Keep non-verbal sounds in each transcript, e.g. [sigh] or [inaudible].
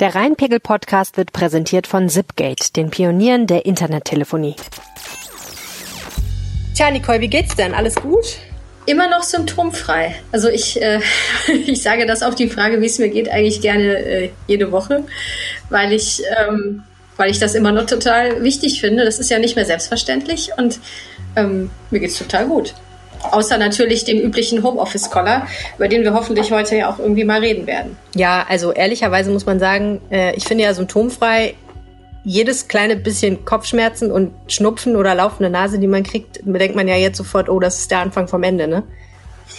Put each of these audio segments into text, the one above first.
Der Rheinpegel-Podcast wird präsentiert von Zipgate, den Pionieren der Internettelefonie. Tja, Nicole, wie geht's denn? Alles gut? Immer noch symptomfrei. Also ich, äh, [laughs] ich sage das auf die Frage, wie es mir geht, eigentlich gerne äh, jede Woche, weil ich, ähm, weil ich das immer noch total wichtig finde. Das ist ja nicht mehr selbstverständlich und ähm, mir geht's total gut. Außer natürlich dem üblichen Homeoffice-Collar, über den wir hoffentlich heute ja auch irgendwie mal reden werden. Ja, also ehrlicherweise muss man sagen, äh, ich finde ja symptomfrei jedes kleine bisschen Kopfschmerzen und Schnupfen oder laufende Nase, die man kriegt, denkt man ja jetzt sofort, oh, das ist der Anfang vom Ende, ne?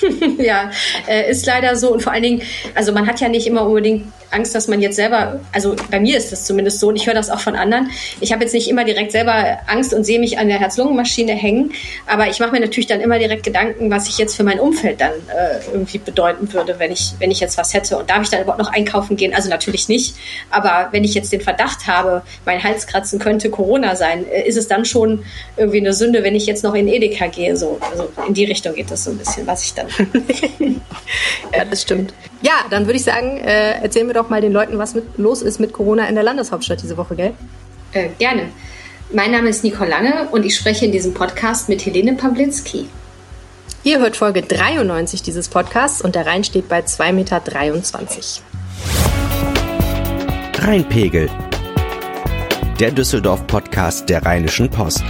[laughs] ja, äh, ist leider so. Und vor allen Dingen, also man hat ja nicht immer unbedingt Angst, dass man jetzt selber, also bei mir ist das zumindest so und ich höre das auch von anderen. Ich habe jetzt nicht immer direkt selber Angst und sehe mich an der Herz-Lungen-Maschine hängen, aber ich mache mir natürlich dann immer direkt Gedanken, was ich jetzt für mein Umfeld dann äh, irgendwie bedeuten würde, wenn ich, wenn ich jetzt was hätte. Und darf ich dann überhaupt noch einkaufen gehen? Also natürlich nicht, aber wenn ich jetzt den Verdacht habe, mein Hals kratzen könnte Corona sein, äh, ist es dann schon irgendwie eine Sünde, wenn ich jetzt noch in Edeka gehe. So, also in die Richtung geht das so ein bisschen, was ich dann. [laughs] ja, das stimmt. Ja, dann würde ich sagen, äh, erzählen wir doch mal den Leuten, was mit, los ist mit Corona in der Landeshauptstadt diese Woche, gell? Äh, gerne. Mein Name ist Nicole Lange und ich spreche in diesem Podcast mit Helene Pawlitzki. Ihr hört Folge 93 dieses Podcasts und der Rhein steht bei 2,23 Meter. Rheinpegel. Der Düsseldorf-Podcast der Rheinischen Post.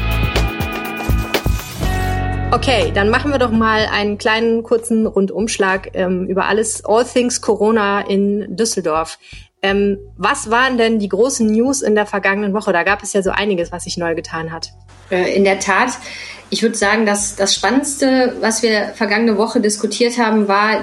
Okay, dann machen wir doch mal einen kleinen kurzen Rundumschlag ähm, über alles, all things Corona in Düsseldorf. Ähm, was waren denn die großen News in der vergangenen Woche? Da gab es ja so einiges, was sich neu getan hat. Äh, in der Tat, ich würde sagen, dass das Spannendste, was wir vergangene Woche diskutiert haben, war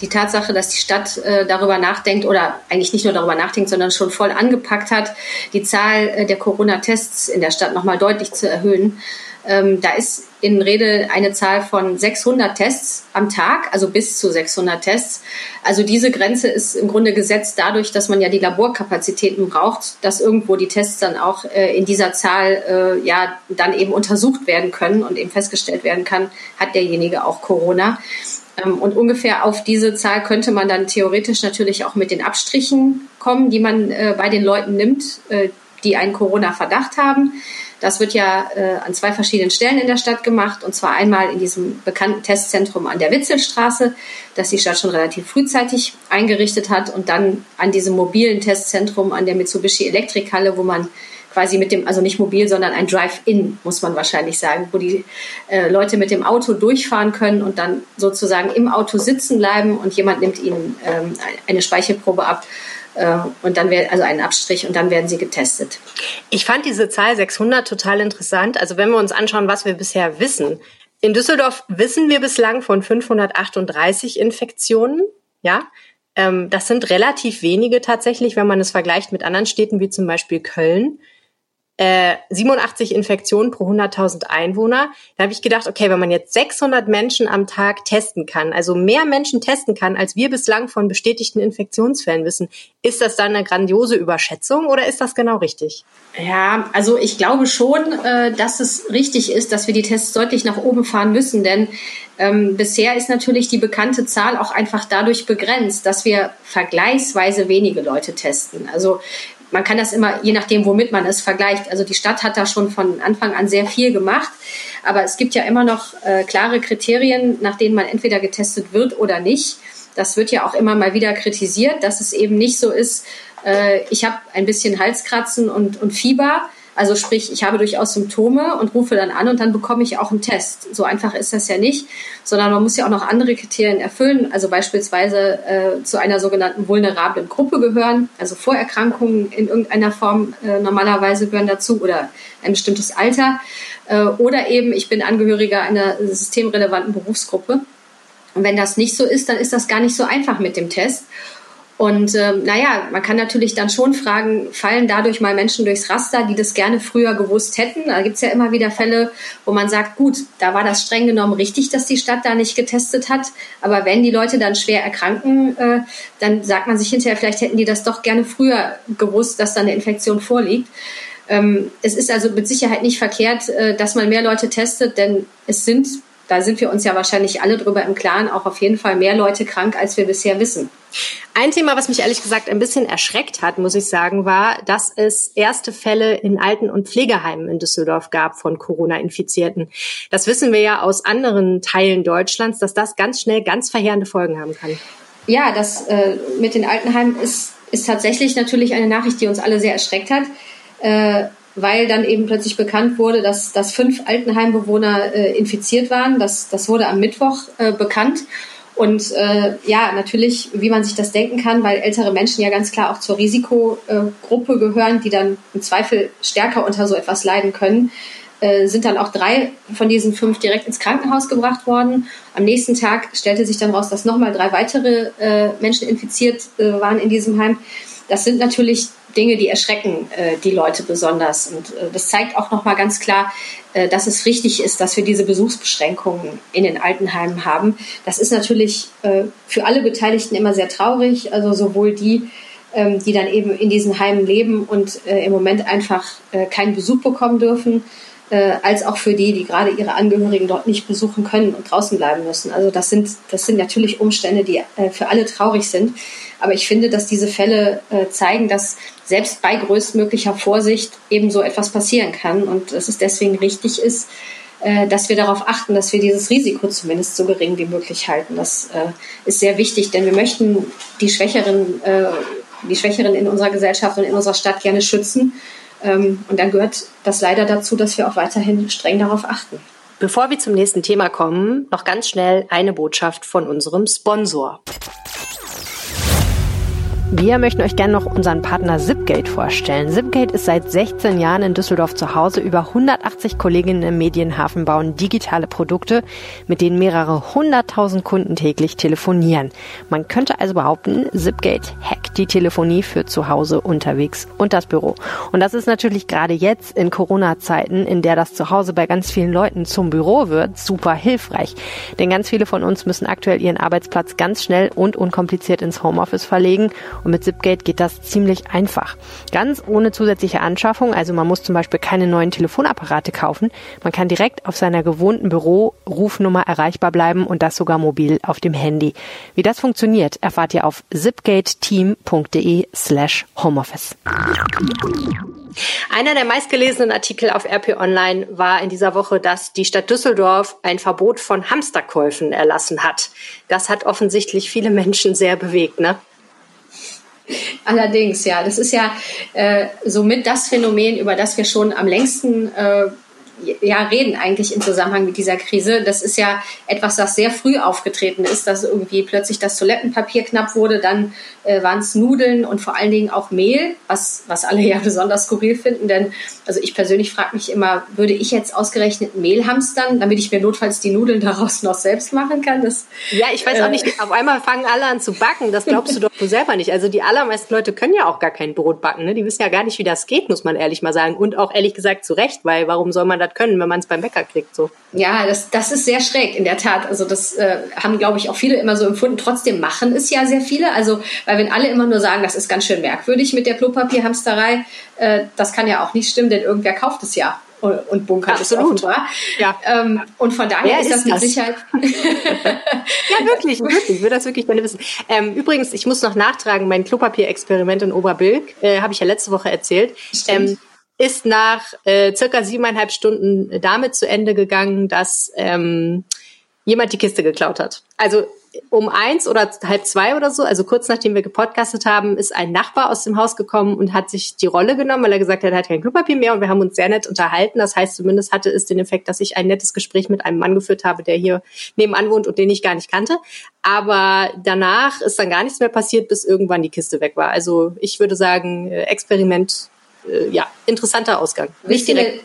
die Tatsache, dass die Stadt äh, darüber nachdenkt oder eigentlich nicht nur darüber nachdenkt, sondern schon voll angepackt hat, die Zahl äh, der Corona-Tests in der Stadt nochmal deutlich zu erhöhen. Ähm, da ist in Rede eine Zahl von 600 Tests am Tag, also bis zu 600 Tests. Also diese Grenze ist im Grunde gesetzt dadurch, dass man ja die Laborkapazitäten braucht, dass irgendwo die Tests dann auch äh, in dieser Zahl äh, ja dann eben untersucht werden können und eben festgestellt werden kann, hat derjenige auch Corona. Ähm, und ungefähr auf diese Zahl könnte man dann theoretisch natürlich auch mit den Abstrichen kommen, die man äh, bei den Leuten nimmt, äh, die einen Corona-Verdacht haben. Das wird ja äh, an zwei verschiedenen Stellen in der Stadt gemacht. Und zwar einmal in diesem bekannten Testzentrum an der Witzelstraße, das die Stadt schon relativ frühzeitig eingerichtet hat. Und dann an diesem mobilen Testzentrum an der Mitsubishi Elektrikhalle, wo man quasi mit dem, also nicht mobil, sondern ein Drive-In, muss man wahrscheinlich sagen, wo die äh, Leute mit dem Auto durchfahren können und dann sozusagen im Auto sitzen bleiben und jemand nimmt ihnen ähm, eine Speichelprobe ab und dann wäre also einen Abstrich und dann werden sie getestet. Ich fand diese Zahl 600 total interessant. Also wenn wir uns anschauen, was wir bisher wissen. In Düsseldorf wissen wir bislang von 538 Infektionen. Ja, ähm, das sind relativ wenige tatsächlich, wenn man es vergleicht mit anderen Städten wie zum Beispiel Köln äh, 87 Infektionen pro 100.000 Einwohner. Da habe ich gedacht, okay, wenn man jetzt 600 Menschen am Tag testen kann, also mehr Menschen testen kann, als wir bislang von bestätigten Infektionsfällen wissen, ist das dann eine grandiose Überschätzung oder ist das genau richtig? Ja, also ich glaube schon, äh, dass es richtig ist, dass wir die Tests deutlich nach oben fahren müssen, denn ähm, bisher ist natürlich die bekannte Zahl auch einfach dadurch begrenzt, dass wir vergleichsweise wenige Leute testen. Also man kann das immer, je nachdem, womit man es vergleicht. Also die Stadt hat da schon von Anfang an sehr viel gemacht. Aber es gibt ja immer noch äh, klare Kriterien, nach denen man entweder getestet wird oder nicht. Das wird ja auch immer mal wieder kritisiert, dass es eben nicht so ist, äh, ich habe ein bisschen Halskratzen und, und Fieber also sprich, ich habe durchaus Symptome und rufe dann an und dann bekomme ich auch einen Test. So einfach ist das ja nicht, sondern man muss ja auch noch andere Kriterien erfüllen. Also beispielsweise äh, zu einer sogenannten vulnerablen Gruppe gehören, also Vorerkrankungen in irgendeiner Form äh, normalerweise gehören dazu oder ein bestimmtes Alter. Äh, oder eben, ich bin Angehöriger einer systemrelevanten Berufsgruppe. Und wenn das nicht so ist, dann ist das gar nicht so einfach mit dem Test. Und ähm, naja, man kann natürlich dann schon fragen, fallen dadurch mal Menschen durchs Raster, die das gerne früher gewusst hätten? Da gibt's ja immer wieder Fälle, wo man sagt, gut, da war das streng genommen richtig, dass die Stadt da nicht getestet hat. Aber wenn die Leute dann schwer erkranken, äh, dann sagt man sich hinterher, vielleicht hätten die das doch gerne früher gewusst, dass da eine Infektion vorliegt. Ähm, es ist also mit Sicherheit nicht verkehrt, äh, dass man mehr Leute testet, denn es sind da sind wir uns ja wahrscheinlich alle drüber im Klaren, auch auf jeden Fall mehr Leute krank, als wir bisher wissen. Ein Thema, was mich ehrlich gesagt ein bisschen erschreckt hat, muss ich sagen, war, dass es erste Fälle in Alten- und Pflegeheimen in Düsseldorf gab von Corona-Infizierten. Das wissen wir ja aus anderen Teilen Deutschlands, dass das ganz schnell ganz verheerende Folgen haben kann. Ja, das äh, mit den Altenheimen ist, ist tatsächlich natürlich eine Nachricht, die uns alle sehr erschreckt hat. Äh, weil dann eben plötzlich bekannt wurde, dass, dass fünf Altenheimbewohner äh, infiziert waren. Das, das wurde am Mittwoch äh, bekannt. Und äh, ja, natürlich, wie man sich das denken kann, weil ältere Menschen ja ganz klar auch zur Risikogruppe gehören, die dann im Zweifel stärker unter so etwas leiden können, äh, sind dann auch drei von diesen fünf direkt ins Krankenhaus gebracht worden. Am nächsten Tag stellte sich dann raus, dass nochmal drei weitere äh, Menschen infiziert äh, waren in diesem Heim. Das sind natürlich Dinge, die erschrecken äh, die Leute besonders. Und äh, das zeigt auch nochmal ganz klar, äh, dass es richtig ist, dass wir diese Besuchsbeschränkungen in den Altenheimen haben. Das ist natürlich äh, für alle Beteiligten immer sehr traurig, also sowohl die, ähm, die dann eben in diesen Heimen leben und äh, im Moment einfach äh, keinen Besuch bekommen dürfen, äh, als auch für die, die gerade ihre Angehörigen dort nicht besuchen können und draußen bleiben müssen. Also das sind, das sind natürlich Umstände, die äh, für alle traurig sind. Aber ich finde, dass diese Fälle äh, zeigen, dass selbst bei größtmöglicher Vorsicht eben so etwas passieren kann und dass es deswegen richtig ist, äh, dass wir darauf achten, dass wir dieses Risiko zumindest so gering wie möglich halten. Das äh, ist sehr wichtig, denn wir möchten die Schwächeren, äh, die Schwächeren in unserer Gesellschaft und in unserer Stadt gerne schützen. Ähm, und dann gehört das leider dazu, dass wir auch weiterhin streng darauf achten. Bevor wir zum nächsten Thema kommen, noch ganz schnell eine Botschaft von unserem Sponsor. Wir möchten euch gerne noch unseren Partner Zipgate vorstellen. Zipgate ist seit 16 Jahren in Düsseldorf zu Hause. Über 180 Kolleginnen im Medienhafen bauen digitale Produkte, mit denen mehrere hunderttausend Kunden täglich telefonieren. Man könnte also behaupten, Zipgate hackt die Telefonie für zu Hause, unterwegs und das Büro. Und das ist natürlich gerade jetzt in Corona-Zeiten, in der das Zuhause bei ganz vielen Leuten zum Büro wird, super hilfreich. Denn ganz viele von uns müssen aktuell ihren Arbeitsplatz ganz schnell und unkompliziert ins Homeoffice verlegen und mit Zipgate geht das ziemlich einfach. Ganz ohne zusätzliche Anschaffung, also man muss zum Beispiel keine neuen Telefonapparate kaufen. Man kann direkt auf seiner gewohnten Büro-Rufnummer erreichbar bleiben und das sogar mobil auf dem Handy. Wie das funktioniert, erfahrt ihr auf zipgateteam.de slash homeoffice. Einer der meistgelesenen Artikel auf RP Online war in dieser Woche, dass die Stadt Düsseldorf ein Verbot von Hamsterkäufen erlassen hat. Das hat offensichtlich viele Menschen sehr bewegt, ne? Allerdings, ja. Das ist ja äh, somit das Phänomen, über das wir schon am längsten äh, ja, reden eigentlich im Zusammenhang mit dieser Krise. Das ist ja etwas, das sehr früh aufgetreten ist, dass irgendwie plötzlich das Toilettenpapier knapp wurde, dann äh, waren es Nudeln und vor allen Dingen auch Mehl, was, was alle ja [laughs] besonders skurril finden. Denn also ich persönlich frage mich immer, würde ich jetzt ausgerechnet Mehl hamstern, damit ich mir notfalls die Nudeln [laughs] daraus noch selbst machen kann? Das, ja, ich weiß auch nicht, auf einmal fangen alle an zu backen. Das glaubst du doch selber nicht. Also die allermeisten Leute können ja auch gar kein Brot backen. Ne? Die wissen ja gar nicht, wie das geht, muss man ehrlich mal sagen. Und auch ehrlich gesagt zu Recht, weil warum soll man das können, wenn man es beim Bäcker kriegt? So. Ja, das, das ist sehr schräg in der Tat. Also das äh, haben, glaube ich, auch viele immer so empfunden. Trotzdem machen es ja sehr viele. Also weil wenn alle immer nur sagen, das ist ganz schön merkwürdig mit der Klopapierhamsterei, äh, das kann ja auch nicht stimmen, denn irgendwer kauft es ja und bunkert Absolut. es offenbar. Ja. Ähm, und von daher Wer ist das mit das? Sicherheit. [laughs] [laughs] ja, wirklich, wirklich. Ich würde das wirklich gerne wissen. Ähm, übrigens, ich muss noch nachtragen, mein Klopapierexperiment in Oberbilk, äh, habe ich ja letzte Woche erzählt. Ähm, ist nach äh, circa siebeneinhalb Stunden damit zu Ende gegangen, dass ähm, jemand die Kiste geklaut hat. Also um eins oder halb zwei oder so, also kurz nachdem wir gepodcastet haben, ist ein Nachbar aus dem Haus gekommen und hat sich die Rolle genommen, weil er gesagt hat, er hat kein Klopapier mehr und wir haben uns sehr nett unterhalten. Das heißt, zumindest hatte es den Effekt, dass ich ein nettes Gespräch mit einem Mann geführt habe, der hier nebenan wohnt und den ich gar nicht kannte. Aber danach ist dann gar nichts mehr passiert, bis irgendwann die Kiste weg war. Also ich würde sagen, äh, Experiment äh, ja, interessanter Ausgang. Nicht direkt.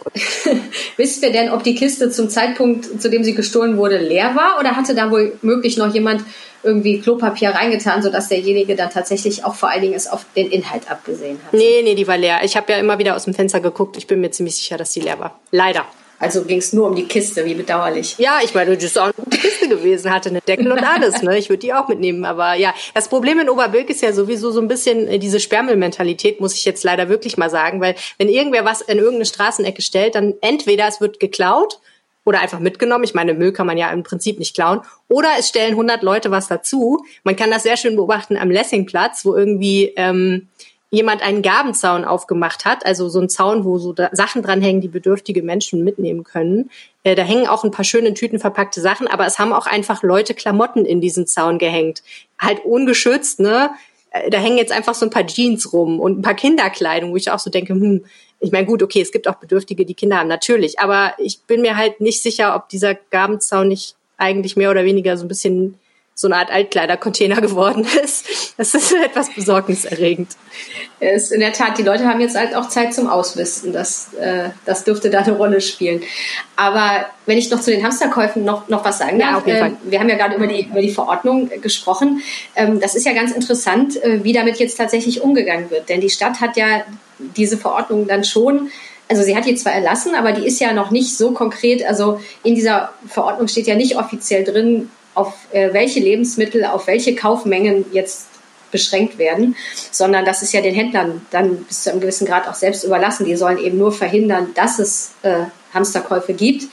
[laughs] Wisst ihr denn, ob die Kiste zum Zeitpunkt, zu dem sie gestohlen wurde, leer war oder hatte da wohl möglich noch jemand irgendwie Klopapier reingetan, sodass derjenige dann tatsächlich auch vor allen Dingen es auf den Inhalt abgesehen hat? Nee, nee, die war leer. Ich habe ja immer wieder aus dem Fenster geguckt. Ich bin mir ziemlich sicher, dass die leer war. Leider. Also ging es nur um die Kiste, wie bedauerlich. Ja, ich meine, das ist auch eine gute Kiste gewesen, hatte eine Deckel und alles. Ne? Ich würde die auch mitnehmen. Aber ja, das Problem in Oberbilk ist ja sowieso so ein bisschen äh, diese Sperrmüllmentalität, muss ich jetzt leider wirklich mal sagen. Weil wenn irgendwer was in irgendeine Straßenecke stellt, dann entweder es wird geklaut oder einfach mitgenommen. Ich meine, Müll kann man ja im Prinzip nicht klauen. Oder es stellen 100 Leute was dazu. Man kann das sehr schön beobachten am Lessingplatz, wo irgendwie ähm, jemand einen Gabenzaun aufgemacht hat, also so ein Zaun, wo so Sachen dranhängen, die bedürftige Menschen mitnehmen können. Äh, da hängen auch ein paar schöne Tüten verpackte Sachen, aber es haben auch einfach Leute Klamotten in diesen Zaun gehängt. Halt ungeschützt, ne? Äh, da hängen jetzt einfach so ein paar Jeans rum und ein paar Kinderkleidung, wo ich auch so denke, hm, ich meine, gut, okay, es gibt auch Bedürftige, die Kinder haben, natürlich, aber ich bin mir halt nicht sicher, ob dieser Gabenzaun nicht eigentlich mehr oder weniger so ein bisschen so eine Art Altkleidercontainer [laughs] geworden ist. Das ist etwas besorgniserregend. Es ist in der Tat, die Leute haben jetzt halt auch Zeit zum Auswisten. Das, äh, das dürfte da eine Rolle spielen. Aber wenn ich noch zu den Hamsterkäufen noch, noch was sagen darf, ja, äh, wir haben ja gerade über die, über die Verordnung gesprochen. Ähm, das ist ja ganz interessant, äh, wie damit jetzt tatsächlich umgegangen wird. Denn die Stadt hat ja diese Verordnung dann schon also sie hat die zwar erlassen, aber die ist ja noch nicht so konkret. Also in dieser Verordnung steht ja nicht offiziell drin, auf äh, welche Lebensmittel, auf welche Kaufmengen jetzt beschränkt werden, sondern das ist ja den Händlern dann bis zu einem gewissen Grad auch selbst überlassen. Die sollen eben nur verhindern, dass es äh, Hamsterkäufe gibt.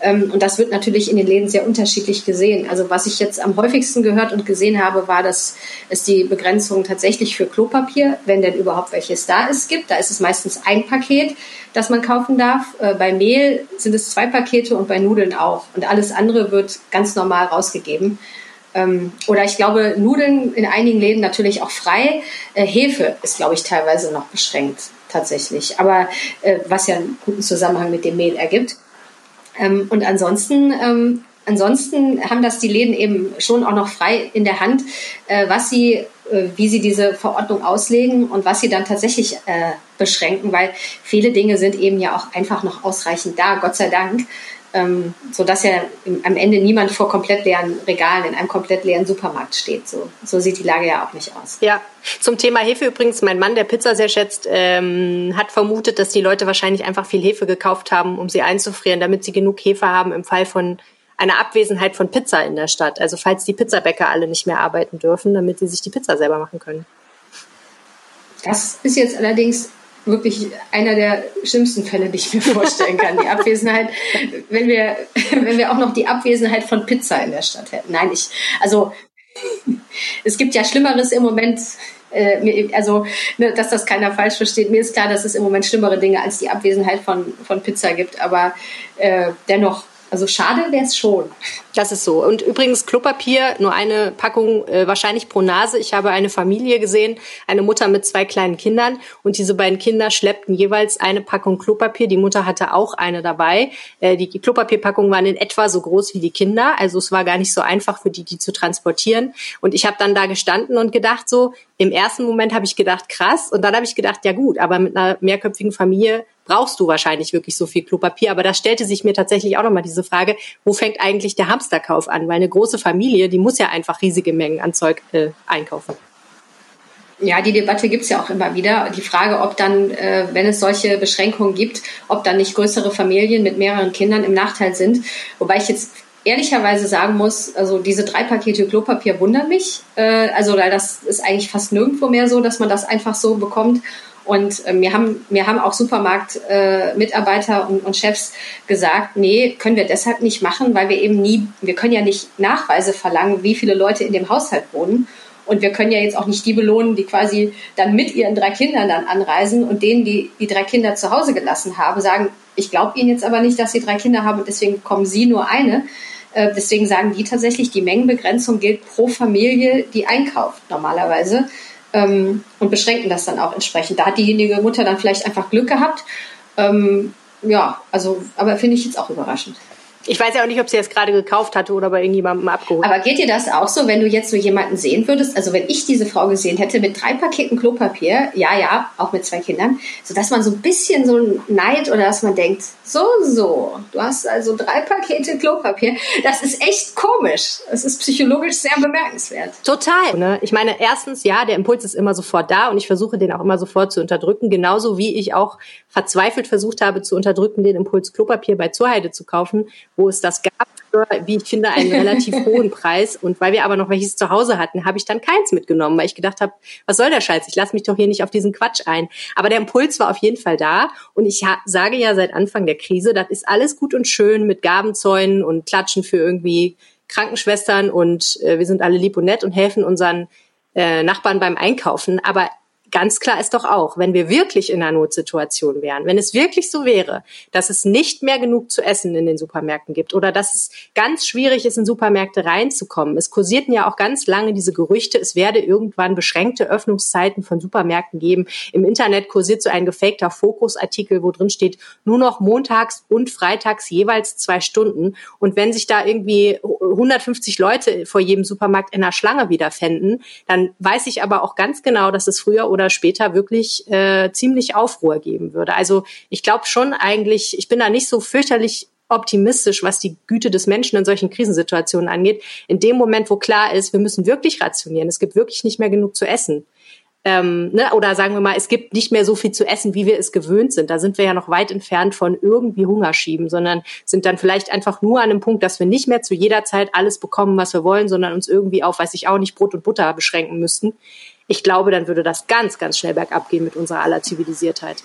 Ähm, und das wird natürlich in den Läden sehr unterschiedlich gesehen. Also was ich jetzt am häufigsten gehört und gesehen habe, war, dass es die Begrenzung tatsächlich für Klopapier, wenn denn überhaupt welches da ist, gibt. Da ist es meistens ein Paket, das man kaufen darf. Äh, bei Mehl sind es zwei Pakete und bei Nudeln auch. Und alles andere wird ganz normal rausgegeben. Ähm, oder ich glaube, Nudeln in einigen Läden natürlich auch frei. Äh, Hefe ist, glaube ich, teilweise noch beschränkt tatsächlich. Aber äh, was ja einen guten Zusammenhang mit dem Mehl ergibt. Ähm, und ansonsten, ähm, ansonsten haben das die Läden eben schon auch noch frei in der Hand, äh, was sie, äh, wie sie diese Verordnung auslegen und was sie dann tatsächlich äh, beschränken, weil viele Dinge sind eben ja auch einfach noch ausreichend da, Gott sei Dank ähm, sodass ja am Ende niemand vor komplett leeren Regalen in einem komplett leeren Supermarkt steht. So, so sieht die Lage ja auch nicht aus. Ja, zum Thema Hefe übrigens, mein Mann, der Pizza sehr schätzt, ähm, hat vermutet, dass die Leute wahrscheinlich einfach viel Hefe gekauft haben, um sie einzufrieren, damit sie genug Hefe haben im Fall von einer Abwesenheit von Pizza in der Stadt. Also falls die Pizzabäcker alle nicht mehr arbeiten dürfen, damit sie sich die Pizza selber machen können. Das ist jetzt allerdings wirklich einer der schlimmsten Fälle, die ich mir [laughs] vorstellen kann. Die Abwesenheit, wenn wir, wenn wir auch noch die Abwesenheit von Pizza in der Stadt hätten. Nein, ich, also es gibt ja Schlimmeres im Moment. Äh, also, ne, dass das keiner falsch versteht. Mir ist klar, dass es im Moment schlimmere Dinge als die Abwesenheit von, von Pizza gibt. Aber äh, dennoch also schade wäre es schon. Das ist so. Und übrigens Klopapier, nur eine Packung äh, wahrscheinlich pro Nase. Ich habe eine Familie gesehen, eine Mutter mit zwei kleinen Kindern und diese beiden Kinder schleppten jeweils eine Packung Klopapier. Die Mutter hatte auch eine dabei. Äh, die Klopapierpackungen waren in etwa so groß wie die Kinder, also es war gar nicht so einfach für die, die zu transportieren. Und ich habe dann da gestanden und gedacht so, im ersten Moment habe ich gedacht krass und dann habe ich gedacht, ja gut, aber mit einer mehrköpfigen Familie brauchst du wahrscheinlich wirklich so viel Klopapier. Aber da stellte sich mir tatsächlich auch nochmal diese Frage, wo fängt eigentlich der Hamsterkauf an? Weil eine große Familie, die muss ja einfach riesige Mengen an Zeug äh, einkaufen. Ja, die Debatte gibt's ja auch immer wieder. Die Frage, ob dann, äh, wenn es solche Beschränkungen gibt, ob dann nicht größere Familien mit mehreren Kindern im Nachteil sind. Wobei ich jetzt ehrlicherweise sagen muss, also diese drei Pakete Klopapier wundern mich. Äh, also das ist eigentlich fast nirgendwo mehr so, dass man das einfach so bekommt. Und äh, mir, haben, mir haben auch Supermarktmitarbeiter äh, und, und Chefs gesagt, nee, können wir deshalb nicht machen, weil wir eben nie, wir können ja nicht Nachweise verlangen, wie viele Leute in dem Haushalt wohnen. Und wir können ja jetzt auch nicht die belohnen, die quasi dann mit ihren drei Kindern dann anreisen und denen, die die drei Kinder zu Hause gelassen haben, sagen, ich glaube Ihnen jetzt aber nicht, dass Sie drei Kinder haben und deswegen kommen Sie nur eine. Äh, deswegen sagen die tatsächlich, die Mengenbegrenzung gilt pro Familie, die einkauft normalerweise ähm, und beschränken das dann auch entsprechend. Da hat diejenige Mutter dann vielleicht einfach Glück gehabt. Ähm, ja, also, aber finde ich jetzt auch überraschend. Ich weiß ja auch nicht, ob sie es gerade gekauft hatte oder bei irgendjemandem abgeholt. Aber geht dir das auch so, wenn du jetzt so jemanden sehen würdest? Also wenn ich diese Frau gesehen hätte mit drei Paketen Klopapier, ja, ja, auch mit zwei Kindern, so dass man so ein bisschen so Neid oder dass man denkt, so, so, du hast also drei Pakete Klopapier. Das ist echt komisch. Es ist psychologisch sehr bemerkenswert. Total. Ne? Ich meine, erstens, ja, der Impuls ist immer sofort da und ich versuche den auch immer sofort zu unterdrücken, genauso wie ich auch verzweifelt versucht habe zu unterdrücken, den Impuls Klopapier bei Zurheide zu kaufen wo es das gab für, wie ich finde, einen relativ [laughs] hohen Preis. Und weil wir aber noch welches zu Hause hatten, habe ich dann keins mitgenommen, weil ich gedacht habe, was soll der Scheiß? Ich lasse mich doch hier nicht auf diesen Quatsch ein. Aber der Impuls war auf jeden Fall da. Und ich sage ja seit Anfang der Krise, das ist alles gut und schön mit Gabenzäunen und Klatschen für irgendwie Krankenschwestern und äh, wir sind alle lieb und nett und helfen unseren äh, Nachbarn beim Einkaufen. Aber ganz klar ist doch auch, wenn wir wirklich in einer Notsituation wären, wenn es wirklich so wäre, dass es nicht mehr genug zu essen in den Supermärkten gibt oder dass es ganz schwierig ist, in Supermärkte reinzukommen. Es kursierten ja auch ganz lange diese Gerüchte, es werde irgendwann beschränkte Öffnungszeiten von Supermärkten geben. Im Internet kursiert so ein gefakter Fokusartikel, wo drin steht, nur noch montags und freitags jeweils zwei Stunden. Und wenn sich da irgendwie 150 Leute vor jedem Supermarkt in einer Schlange wiederfänden, dann weiß ich aber auch ganz genau, dass es früher oder später wirklich äh, ziemlich Aufruhr geben würde. Also ich glaube schon eigentlich, ich bin da nicht so fürchterlich optimistisch, was die Güte des Menschen in solchen Krisensituationen angeht. In dem Moment, wo klar ist, wir müssen wirklich rationieren, es gibt wirklich nicht mehr genug zu essen. Ähm, ne? Oder sagen wir mal, es gibt nicht mehr so viel zu essen, wie wir es gewöhnt sind. Da sind wir ja noch weit entfernt von irgendwie Hunger schieben, sondern sind dann vielleicht einfach nur an einem Punkt, dass wir nicht mehr zu jeder Zeit alles bekommen, was wir wollen, sondern uns irgendwie auf, weiß ich auch nicht, Brot und Butter beschränken müssten ich glaube, dann würde das ganz, ganz schnell bergab gehen mit unserer aller Zivilisiertheit.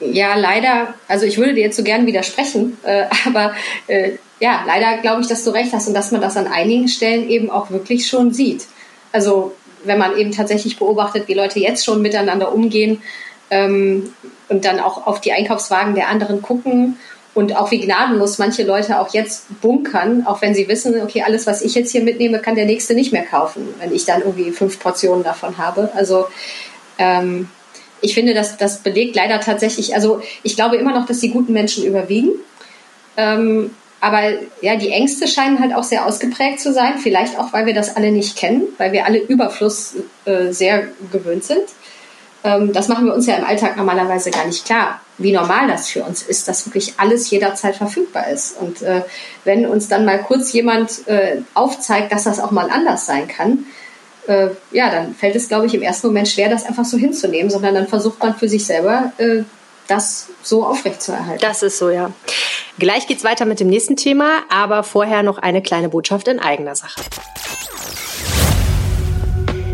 Ja, leider, also ich würde dir jetzt so gern widersprechen, [laughs] äh, aber äh, ja, leider glaube ich, dass du recht hast und dass man das an einigen Stellen eben auch wirklich schon sieht. Also wenn man eben tatsächlich beobachtet, wie Leute jetzt schon miteinander umgehen ähm, und dann auch auf die Einkaufswagen der anderen gucken und auch wie gnadenlos manche Leute auch jetzt bunkern, auch wenn sie wissen, okay, alles, was ich jetzt hier mitnehme, kann der nächste nicht mehr kaufen, wenn ich dann irgendwie fünf Portionen davon habe. Also ähm, ich finde, dass das belegt leider tatsächlich, also ich glaube immer noch, dass die guten Menschen überwiegen. Ähm, aber ja, die Ängste scheinen halt auch sehr ausgeprägt zu sein. Vielleicht auch, weil wir das alle nicht kennen, weil wir alle Überfluss äh, sehr gewöhnt sind. Ähm, das machen wir uns ja im Alltag normalerweise gar nicht klar, wie normal das für uns ist, dass wirklich alles jederzeit verfügbar ist. Und äh, wenn uns dann mal kurz jemand äh, aufzeigt, dass das auch mal anders sein kann, äh, ja, dann fällt es, glaube ich, im ersten Moment schwer, das einfach so hinzunehmen, sondern dann versucht man für sich selber, äh, das so aufrechtzuerhalten. Das ist so, ja. Gleich geht's weiter mit dem nächsten Thema, aber vorher noch eine kleine Botschaft in eigener Sache.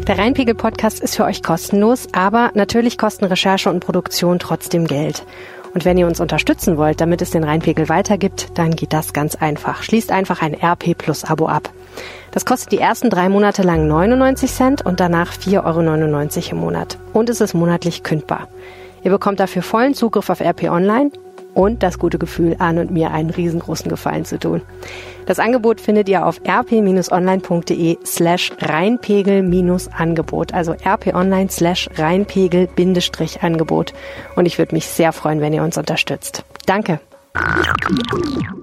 Der Rheinpegel-Podcast ist für euch kostenlos, aber natürlich kosten Recherche und Produktion trotzdem Geld. Und wenn ihr uns unterstützen wollt, damit es den Rheinpegel weitergibt, dann geht das ganz einfach. Schließt einfach ein RP Plus Abo ab. Das kostet die ersten drei Monate lang 99 Cent und danach 4,99 Euro im Monat. Und es ist monatlich kündbar. Ihr bekommt dafür vollen Zugriff auf RP Online und das gute Gefühl, Anne und mir einen riesengroßen Gefallen zu tun. Das Angebot findet ihr auf rp-online.de slash Rheinpegel-Angebot, also rp-online slash Rheinpegel-Angebot. Und ich würde mich sehr freuen, wenn ihr uns unterstützt. Danke.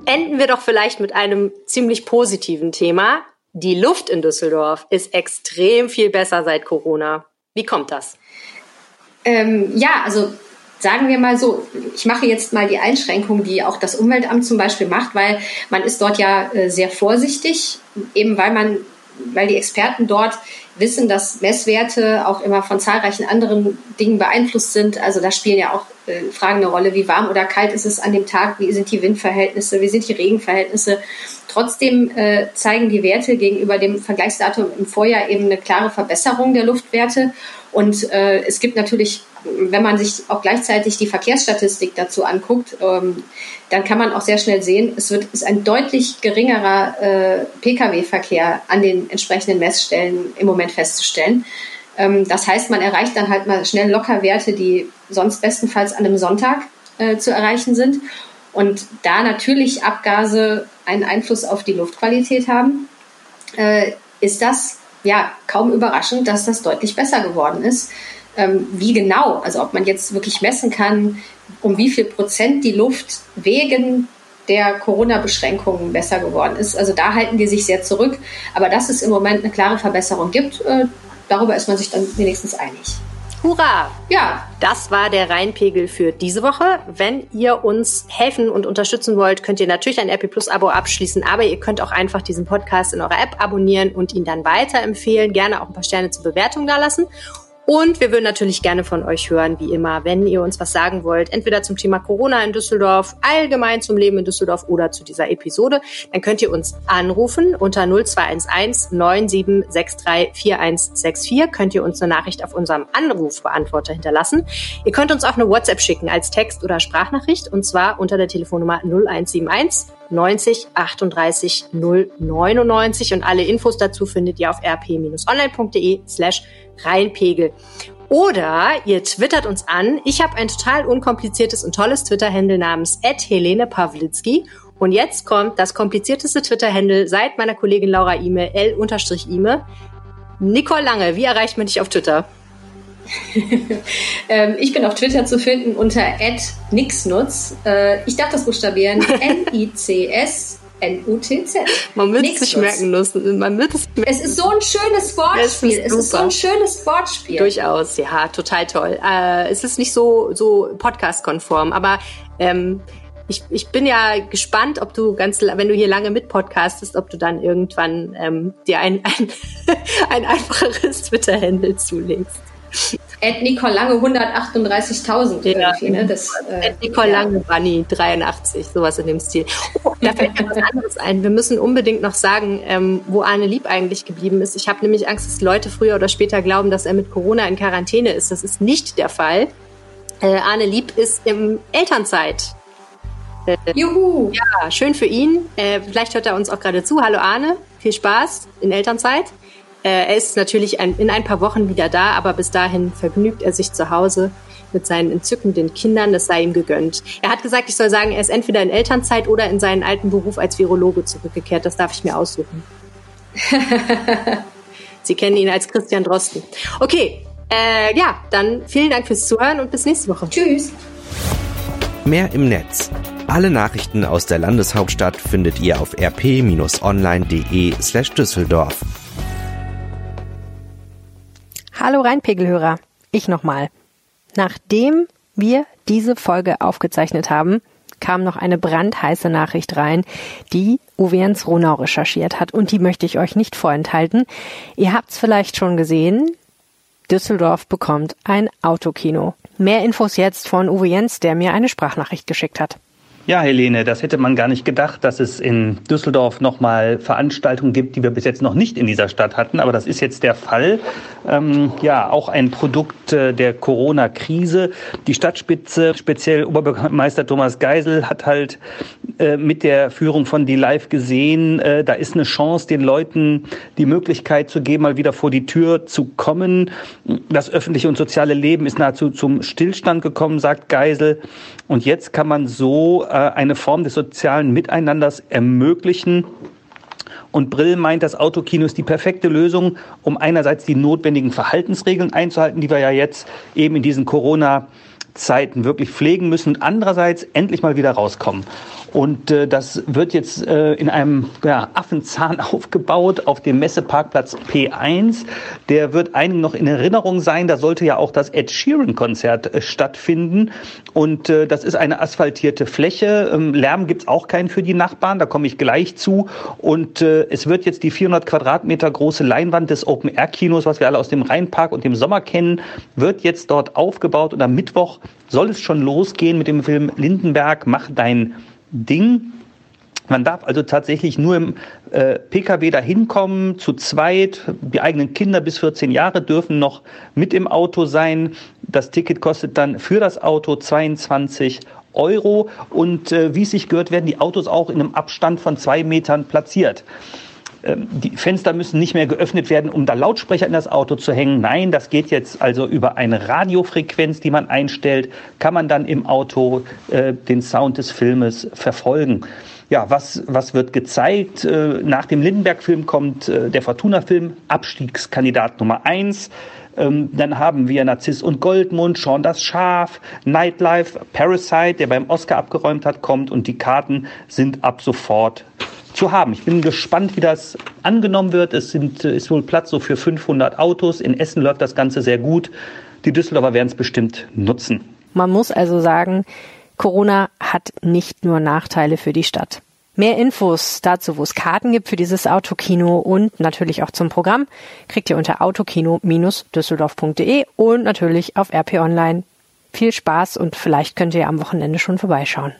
Enden wir doch vielleicht mit einem ziemlich positiven Thema. Die Luft in Düsseldorf ist extrem viel besser seit Corona. Wie kommt das? Ähm, ja, also sagen wir mal so, ich mache jetzt mal die Einschränkung, die auch das Umweltamt zum Beispiel macht, weil man ist dort ja äh, sehr vorsichtig, eben weil man, weil die Experten dort wissen, dass Messwerte auch immer von zahlreichen anderen Dingen beeinflusst sind. Also da spielen ja auch äh, Fragen eine Rolle, wie warm oder kalt ist es an dem Tag, wie sind die Windverhältnisse, wie sind die Regenverhältnisse. Trotzdem äh, zeigen die Werte gegenüber dem Vergleichsdatum im Vorjahr eben eine klare Verbesserung der Luftwerte. Und äh, es gibt natürlich wenn man sich auch gleichzeitig die Verkehrsstatistik dazu anguckt, ähm, dann kann man auch sehr schnell sehen, es wird, ist ein deutlich geringerer äh, Pkw-Verkehr an den entsprechenden Messstellen im Moment festzustellen. Ähm, das heißt, man erreicht dann halt mal schnell locker Werte, die sonst bestenfalls an einem Sonntag äh, zu erreichen sind. Und da natürlich Abgase einen Einfluss auf die Luftqualität haben, äh, ist das ja kaum überraschend, dass das deutlich besser geworden ist ähm, wie genau, also ob man jetzt wirklich messen kann, um wie viel Prozent die Luft wegen der Corona-Beschränkungen besser geworden ist. Also da halten die sich sehr zurück. Aber dass es im Moment eine klare Verbesserung gibt, äh, darüber ist man sich dann wenigstens einig. Hurra! Ja, das war der Rheinpegel für diese Woche. Wenn ihr uns helfen und unterstützen wollt, könnt ihr natürlich ein RP Plus Abo abschließen, aber ihr könnt auch einfach diesen Podcast in eurer App abonnieren und ihn dann weiterempfehlen. Gerne auch ein paar Sterne zur Bewertung da lassen. Und wir würden natürlich gerne von euch hören, wie immer, wenn ihr uns was sagen wollt, entweder zum Thema Corona in Düsseldorf, allgemein zum Leben in Düsseldorf oder zu dieser Episode, dann könnt ihr uns anrufen unter 0211 9763 4164. Könnt ihr uns eine Nachricht auf unserem Anrufbeantworter hinterlassen. Ihr könnt uns auch eine WhatsApp schicken als Text- oder Sprachnachricht und zwar unter der Telefonnummer 0171 90 38 099 und alle Infos dazu findet ihr auf rp-online.de slash reinpegel. Oder ihr twittert uns an. Ich habe ein total unkompliziertes und tolles Twitter-Handle namens Helene Pawlitzki. Und jetzt kommt das komplizierteste Twitter-Handle seit meiner Kollegin Laura Ime, L-Ime. Nicole Lange, wie erreicht man dich auf Twitter? [laughs] ähm, ich bin auf Twitter zu finden unter @nixnutz. Äh, ich darf das buchstabieren. [laughs] N-I-C-S. N-U-T-Z. Man wird es sich merken müssen. Man wird es, es ist so ein schönes Wortspiel. Es ist, es ist so ein schönes Wortspiel. Durchaus, ja, total toll. Äh, es ist nicht so, so podcast-konform, aber ähm, ich, ich bin ja gespannt, ob du ganz, wenn du hier lange mit podcastest, ob du dann irgendwann ähm, dir ein, ein, [laughs] ein einfacheres Twitter-Handle zulegst. Ed Nicole Lange 138.000 ja. irgendwie, ne? Das, äh, Ed Nicole ja. Lange Bunny 83, sowas in dem Stil. Oh, da fällt mir was anderes ein. Wir müssen unbedingt noch sagen, ähm, wo Arne Lieb eigentlich geblieben ist. Ich habe nämlich Angst, dass Leute früher oder später glauben, dass er mit Corona in Quarantäne ist. Das ist nicht der Fall. Äh, Arne Lieb ist im Elternzeit. Äh, Juhu! Ja, schön für ihn. Äh, vielleicht hört er uns auch gerade zu. Hallo Arne, viel Spaß in Elternzeit. Äh, er ist natürlich ein, in ein paar Wochen wieder da, aber bis dahin vergnügt er sich zu Hause mit seinen entzückenden Kindern. Das sei ihm gegönnt. Er hat gesagt, ich soll sagen, er ist entweder in Elternzeit oder in seinen alten Beruf als Virologe zurückgekehrt. Das darf ich mir aussuchen. [laughs] Sie kennen ihn als Christian Drosten. Okay, äh, ja, dann vielen Dank fürs Zuhören und bis nächste Woche. Tschüss. Mehr im Netz. Alle Nachrichten aus der Landeshauptstadt findet ihr auf rp-online.de slash Düsseldorf. Hallo Rheinpegelhörer, ich nochmal. Nachdem wir diese Folge aufgezeichnet haben, kam noch eine brandheiße Nachricht rein, die Uwe Jens Ronau recherchiert hat und die möchte ich euch nicht vorenthalten. Ihr habt's vielleicht schon gesehen. Düsseldorf bekommt ein Autokino. Mehr Infos jetzt von Uwe Jens, der mir eine Sprachnachricht geschickt hat. Ja, Helene, das hätte man gar nicht gedacht, dass es in Düsseldorf nochmal Veranstaltungen gibt, die wir bis jetzt noch nicht in dieser Stadt hatten. Aber das ist jetzt der Fall. Ähm, ja, auch ein Produkt äh, der Corona-Krise. Die Stadtspitze, speziell Oberbürgermeister Thomas Geisel, hat halt äh, mit der Führung von Die Live gesehen, äh, da ist eine Chance, den Leuten die Möglichkeit zu geben, mal wieder vor die Tür zu kommen. Das öffentliche und soziale Leben ist nahezu zum Stillstand gekommen, sagt Geisel. Und jetzt kann man so äh, eine Form des sozialen Miteinanders ermöglichen. Und Brill meint, das Autokino ist die perfekte Lösung, um einerseits die notwendigen Verhaltensregeln einzuhalten, die wir ja jetzt eben in diesen Corona-Zeiten wirklich pflegen müssen und andererseits endlich mal wieder rauskommen. Und äh, das wird jetzt äh, in einem ja, Affenzahn [laughs] aufgebaut auf dem Messeparkplatz P1. Der wird einigen noch in Erinnerung sein. Da sollte ja auch das Ed Sheeran-Konzert äh, stattfinden. Und äh, das ist eine asphaltierte Fläche. Ähm, Lärm gibt's auch keinen für die Nachbarn. Da komme ich gleich zu. Und äh, es wird jetzt die 400 Quadratmeter große Leinwand des Open-Air-Kinos, was wir alle aus dem Rheinpark und dem Sommer kennen, wird jetzt dort aufgebaut. Und am Mittwoch soll es schon losgehen mit dem Film Lindenberg, Mach dein Ding. Man darf also tatsächlich nur im äh, Pkw dahin kommen, zu zweit. Die eigenen Kinder bis 14 Jahre dürfen noch mit im Auto sein. Das Ticket kostet dann für das Auto 22 Euro. Und äh, wie es sich gehört, werden die Autos auch in einem Abstand von zwei Metern platziert. Ähm, die Fenster müssen nicht mehr geöffnet werden, um da Lautsprecher in das Auto zu hängen. Nein, das geht jetzt also über eine Radiofrequenz, die man einstellt, kann man dann im Auto äh, den Sound des Filmes verfolgen. Ja, was, was wird gezeigt? Äh, nach dem Lindenberg-Film kommt äh, der Fortuna-Film, Abstiegskandidat Nummer eins. Ähm, dann haben wir Narziss und Goldmund, Sean das Schaf, Nightlife, Parasite, der beim Oscar abgeräumt hat, kommt und die Karten sind ab sofort zu haben. Ich bin gespannt, wie das angenommen wird. Es sind, äh, ist wohl Platz so für 500 Autos. In Essen läuft das Ganze sehr gut. Die Düsseldorfer werden es bestimmt nutzen. Man muss also sagen, Corona hat nicht nur Nachteile für die Stadt. Mehr Infos dazu, wo es Karten gibt für dieses Autokino und natürlich auch zum Programm, kriegt ihr unter autokino-düsseldorf.de und natürlich auf RP Online. Viel Spaß und vielleicht könnt ihr am Wochenende schon vorbeischauen.